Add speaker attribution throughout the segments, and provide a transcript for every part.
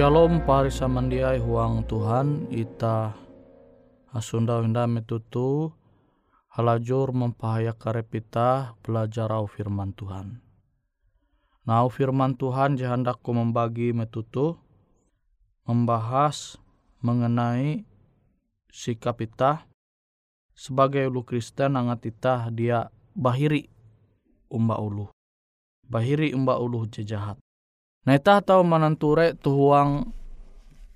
Speaker 1: Shalom pari samandiai huang Tuhan ita asunda hinda metutu halajur mempahaya karepita belajar au firman Tuhan. Nah firman Tuhan jahandakku membagi metutu membahas mengenai sikap ita sebagai ulu Kristen angat ita dia bahiri umba ulu. Bahiri umba ulu jejahat. Ita tahu menenture tuhuang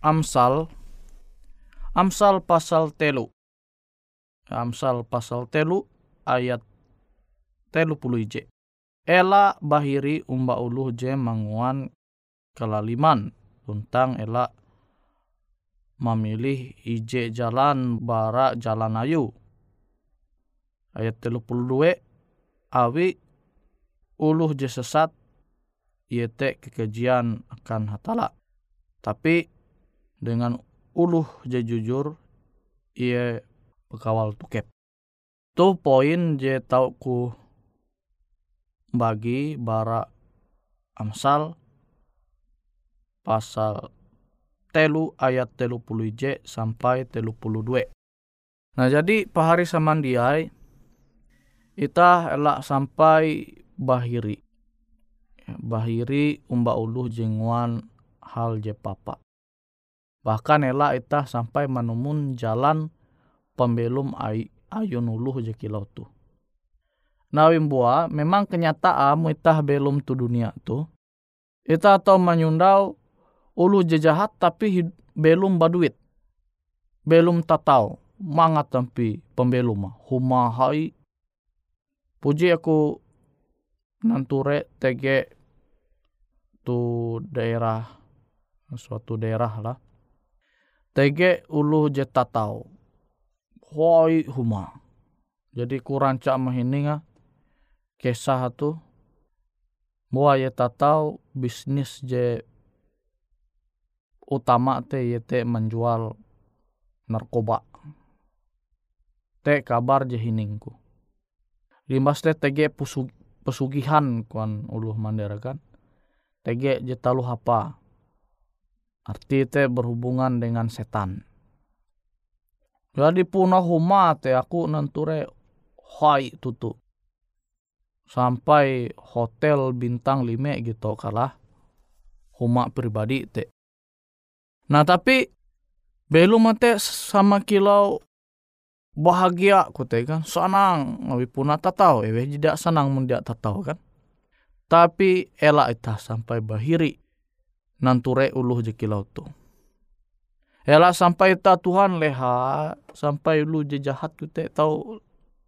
Speaker 1: Amsal Amsal pasal telu Amsal pasal telu ayat telu puluh ije. Ela bahiri umba uluh je manguan kelaliman tentang ela memilih ije jalan bara jalan ayu. Ayat telu puluh dua awi uluh je sesat yete kekejian akan hatala. Tapi dengan uluh je jujur ia pekawal tukep. Tu poin je tau ku bagi bara Amsal pasal telu ayat telu puluh j sampai telu puluh dua. Nah jadi pahari samandiai ita elak sampai bahiri bahiri umba uluh jengwan hal je papa. Bahkan ela ita sampai menemun jalan pembelum ay, ayun uluh je kilau tu. Nawim bua memang kenyataan mu ita belum tu dunia tu. Ita atau menyundau ulu je jahat tapi belum baduit. Belum tatau mangat tapi pembelum humahai puji aku nanture tege tu daerah suatu daerah lah. Tege ulu jeta tau hoi huma. Jadi kurang cak mahininga kesah tu. Mua ye tatau bisnis je utama te ye te menjual narkoba. Te kabar je hiningku limbas te tege pusuk pesugihan kuan uluh mandera kan. Tege je talu hapa. Arti te berhubungan dengan setan. Jadi punah huma te aku nanture hai tutu. Sampai hotel bintang lima gitu kalah huma pribadi te. Nah tapi belum mate sama kilau bahagia ku kan. Senang ngawi puna tatau. Ewe tidak senang mun dia tatau kan. Tapi elak ita sampai bahiri nanture uluh jekilau tu elak sampai ita Tuhan leha sampai ulu je jahat ku te tau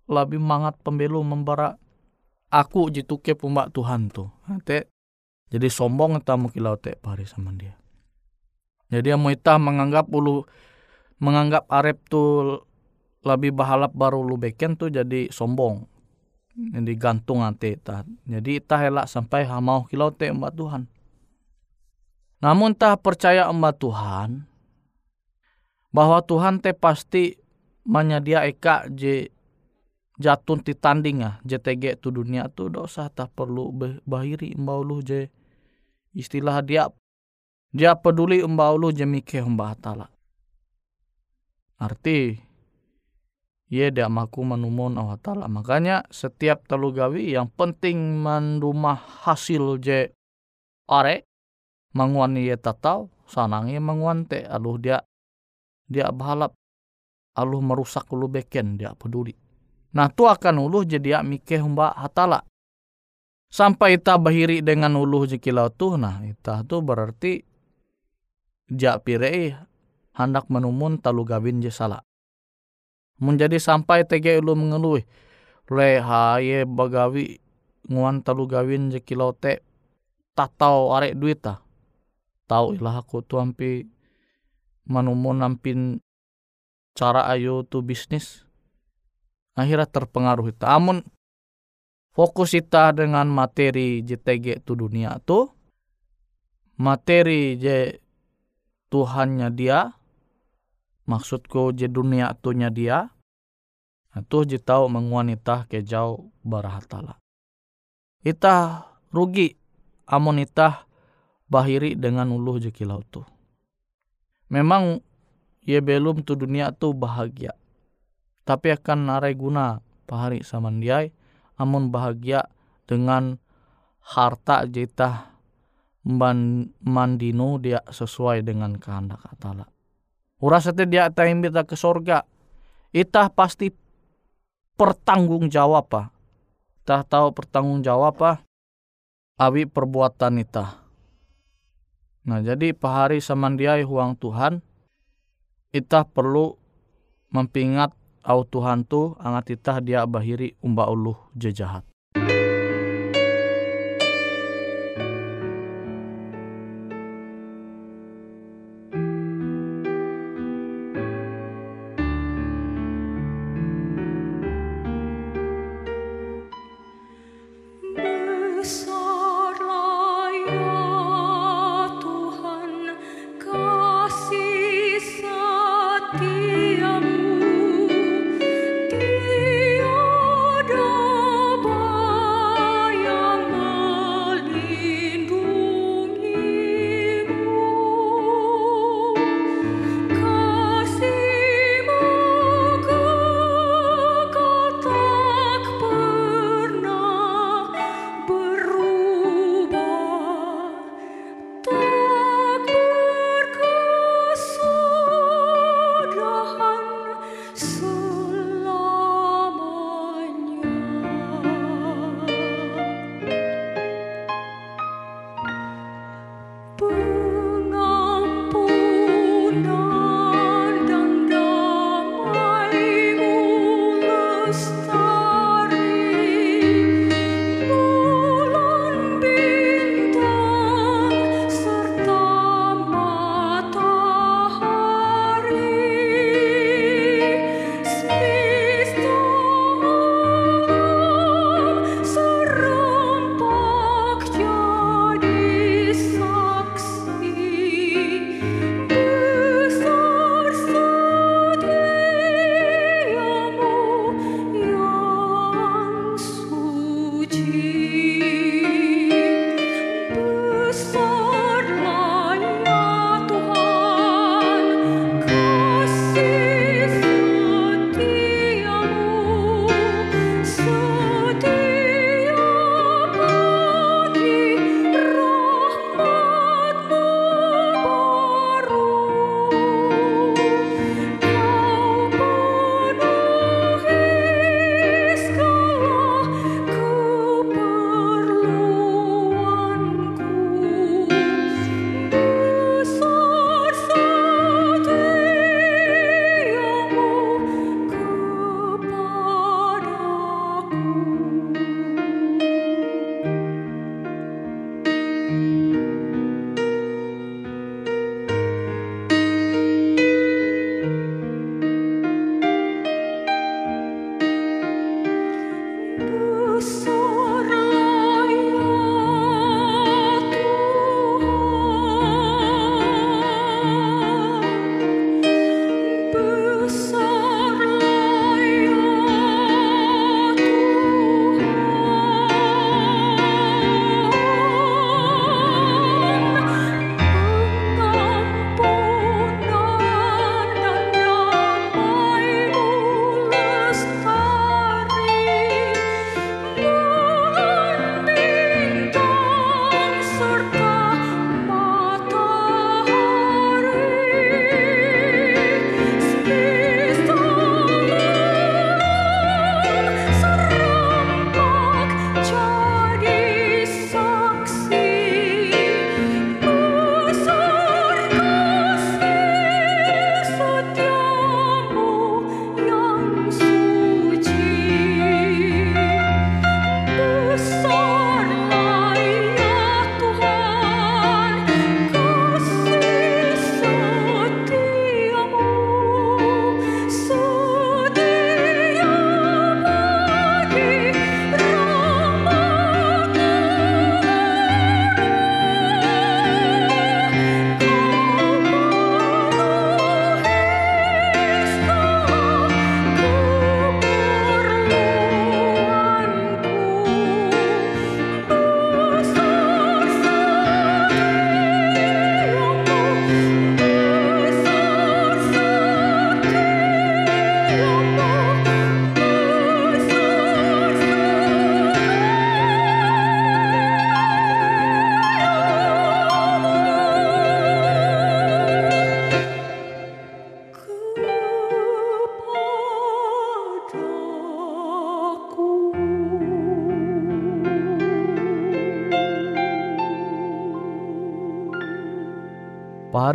Speaker 1: lebih mangat pembelu membara aku jituke pumbak Tuhan tu. Te jadi sombong ita kilau te pari sama dia. Jadi amu ita menganggap ulu menganggap arep tu lebih bahalap baru lu beken tuh jadi sombong. Jadi gantung ante ta jadi tah helak sampai hamau kilau te mbak Tuhan. Namun tah percaya mbak Tuhan bahwa Tuhan te pasti menyedia eka je jatun ti tanding ah JTG tu dunia tu dosa tak perlu bahiri mbak lu je istilah dia. Dia peduli mbak lu je mikir mbak tala arti Ye dia maku menumun Allah Ta'ala. Makanya setiap telu gawi yang penting mendumah hasil je are manguan ye tatau sanang ye manguan te aluh dia dia bahalap aluh merusak ulu beken dia peduli. Nah tu akan uluh jadi mikeh humba hatala. Sampai ita bahiri dengan uluh jekilau tuh nah ita tu berarti jak pirei hendak menumun talu gawin je salah menjadi sampai tege lu mengeluh le haye bagawi nguan talu gawin je kilau te tatau arek duit ta tau ilah aku tu ampi manumun nampin cara ayo tu bisnis akhirnya terpengaruh itu amun fokus kita dengan materi JTG tu dunia tu materi je Tuhannya dia maksudku je dunia tunya dia itu je tahu menguanita ke jauh barahatala ita rugi amun ita bahiri dengan uluh je kilau tu
Speaker 2: memang ye belum tu dunia tu bahagia tapi akan narai guna pahari samandiai amun bahagia dengan harta jita mandino dia sesuai dengan kehendak Allah. Urasate dia taim kita ke sorga, itah pasti pertanggung jawab pa. Itah tahu pertanggung jawab pa, awi perbuatan itah. Nah jadi pahari samandiai huang Tuhan, itah perlu mempingat au Tuhan tu angat itah dia bahiri umba uluh jejahat.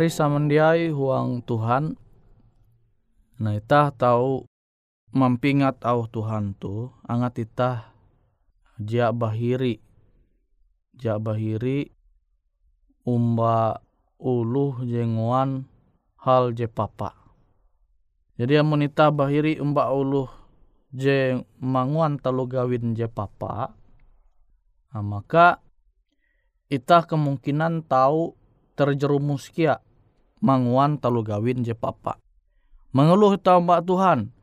Speaker 1: Pahari samandiai huang Tuhan. Nah itah tahu mampingat au Tuhan tu angat itah jia bahiri. Jia bahiri umba uluh jenguan hal je papa. Jadi amun itah bahiri umba uluh je manguan talu gawin je papa nah, maka itah kemungkinan tahu terjerumus kia manguan talu gawin je papa. Mengeluh tau mbak Tuhan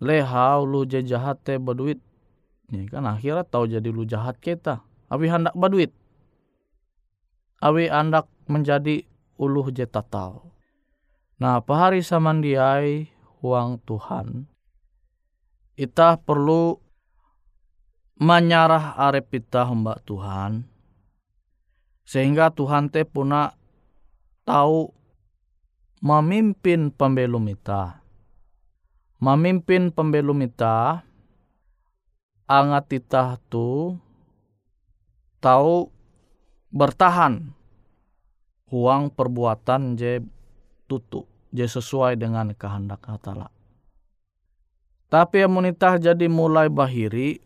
Speaker 1: lehau lu je jahat te berduit ini kan akhirnya tahu jadi lu jahat kita awi hendak berduit awi andak menjadi uluh je tatau nah pahari samandiai huang Tuhan kita perlu menyarah arep kita mbak Tuhan sehingga Tuhan te puna tahu memimpin pembelum kita. Memimpin pembelum kita angat kita tu tahu bertahan uang perbuatan je tutu je sesuai dengan kehendak Allah. Tapi amunitah jadi mulai bahiri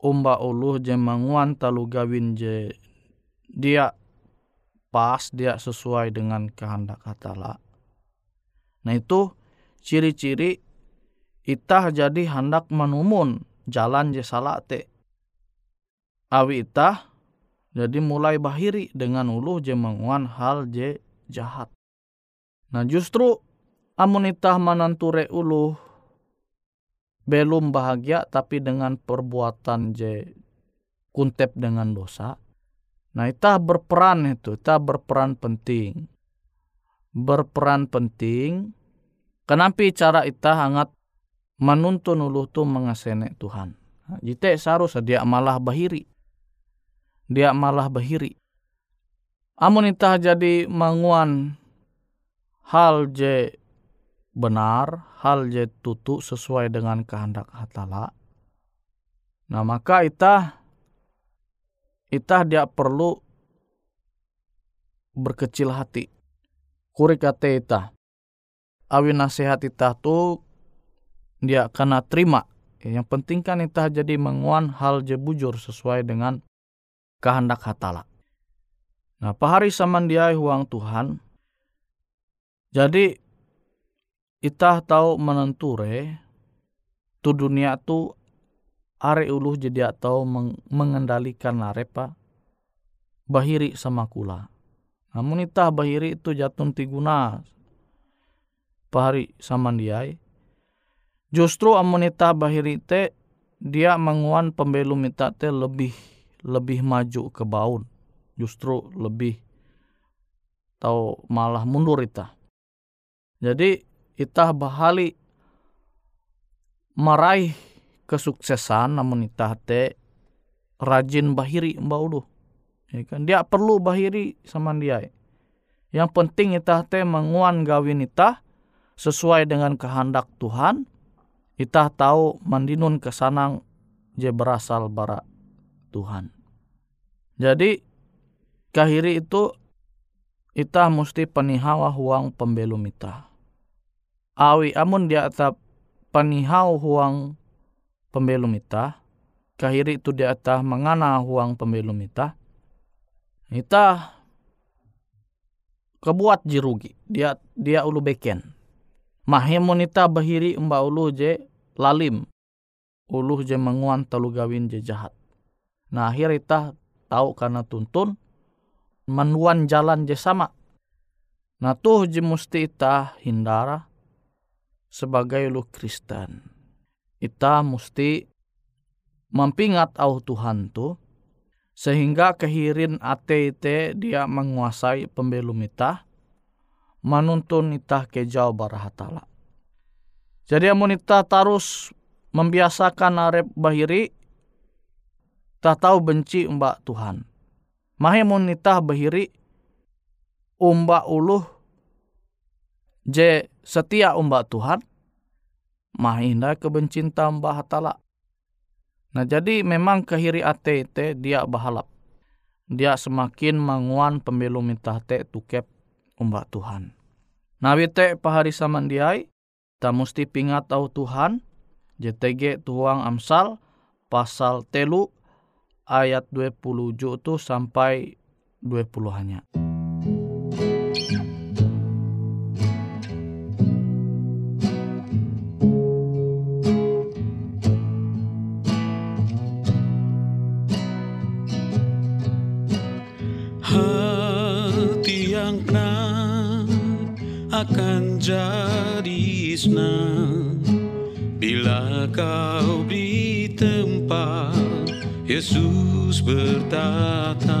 Speaker 1: umba uluh je manguan talu gawin je dia pas, dia sesuai dengan kehendak Allah. Nah itu ciri-ciri itah jadi hendak menumun jalan je salah te. Awi itah jadi mulai bahiri dengan uluh je menguan hal je jahat. Nah justru amun itah mananture uluh belum bahagia tapi dengan perbuatan je kuntep dengan dosa Nah, kita berperan itu, kita berperan penting. Berperan penting. Kenapa cara kita hangat menuntun ulu tu mengasene Tuhan. Jite seharusnya dia malah bahiri. Dia malah bahiri. Amun itah jadi manguan hal je benar, hal je tutu sesuai dengan kehendak hatala. Nah maka itah Itah dia perlu berkecil hati. Kuri kate itah. Awi nasihat itah tu dia kena terima. Yang penting kan itah jadi menguan hal je bujur sesuai dengan kehendak hatala. Nah, pahari saman dia huang Tuhan. Jadi itah tahu menenture tu dunia tu are uluh jadi atau meng mengendalikan arepa bahiri sama kula. Namun itah bahiri itu jatun tiguna pahari sama dia. Justru amunita bahiri te dia menguan pembelum ita te lebih lebih maju ke baun. Justru lebih tahu malah mundur ita. Jadi itah bahali meraih kesuksesan namun itah te rajin bahiri mbak ulu. Ya kan? Dia perlu bahiri sama dia. Yang penting itah te menguan gawin itah sesuai dengan kehendak Tuhan. Itah tahu mandinun kesanang je berasal bara Tuhan. Jadi kahiri itu itah mesti penihawa huang pembelum itah. Awi amun dia tetap penihau huang pembelum ita kahiri itu di atas mengana huang pembelum ita ita kebuat jirugi dia dia ulu beken. Mahemun ita bahiri umba ulu je lalim ulu je menguan telu gawin je jahat. Nah akhir ita tahu karena tuntun menuan jalan je sama. Nah tuh je musti ita hindara sebagai lu Kristen kita mesti mempingat au Tuhan tu sehingga kehirin ate ite dia menguasai pembelum ita menuntun ita ke jauh barahatala. Jadi amun ita tarus membiasakan arep bahiri tak tahu benci mbak Tuhan. Mahemun ita bahiri umba uluh je setia umba Tuhan mahinda kebencin tambah hatala. Nah jadi memang kehiri ate dia bahalap. dia semakin manguan pembelum minta te tukep umbak Tuhan. Nabi te pahari samandiai, ta musti pingat tau Tuhan, JTG tuang Amsal, pasal telu, ayat 20 tu sampai 20 hanya.
Speaker 3: Akan jadi senang bila kau di tempat Yesus bertata.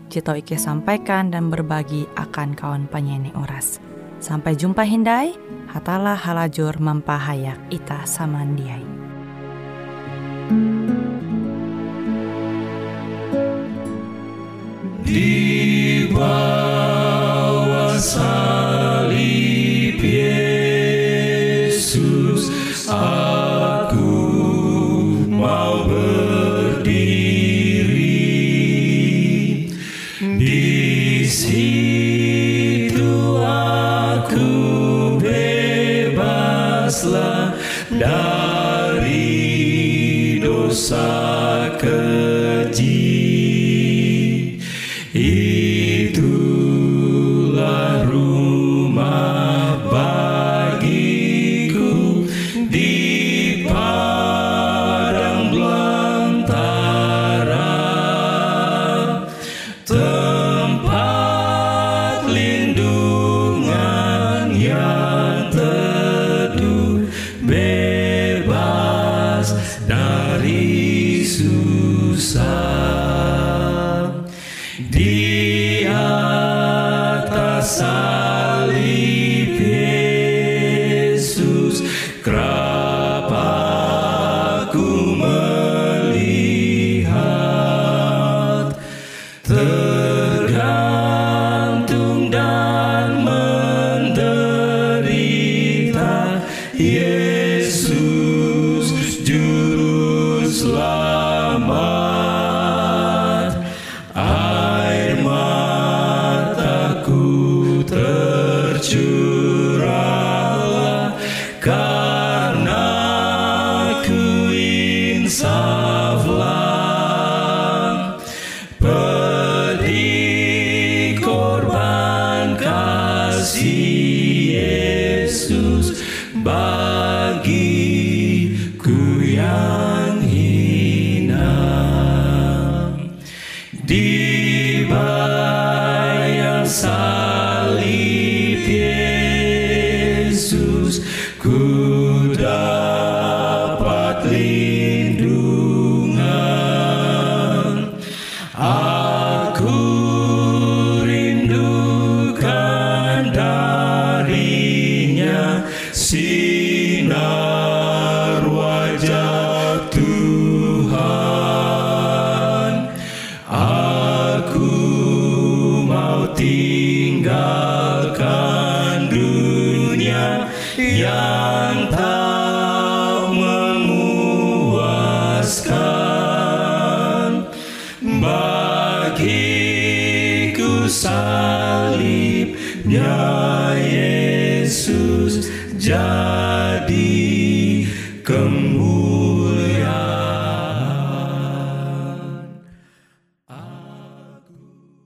Speaker 4: Cito Ike sampaikan dan berbagi akan kawan penyanyi oras. Sampai jumpa Hindai, hatalah halajur mempahayak ita samandiai.
Speaker 3: Di bawah salib Yesus,
Speaker 5: Jerusalem. Yesus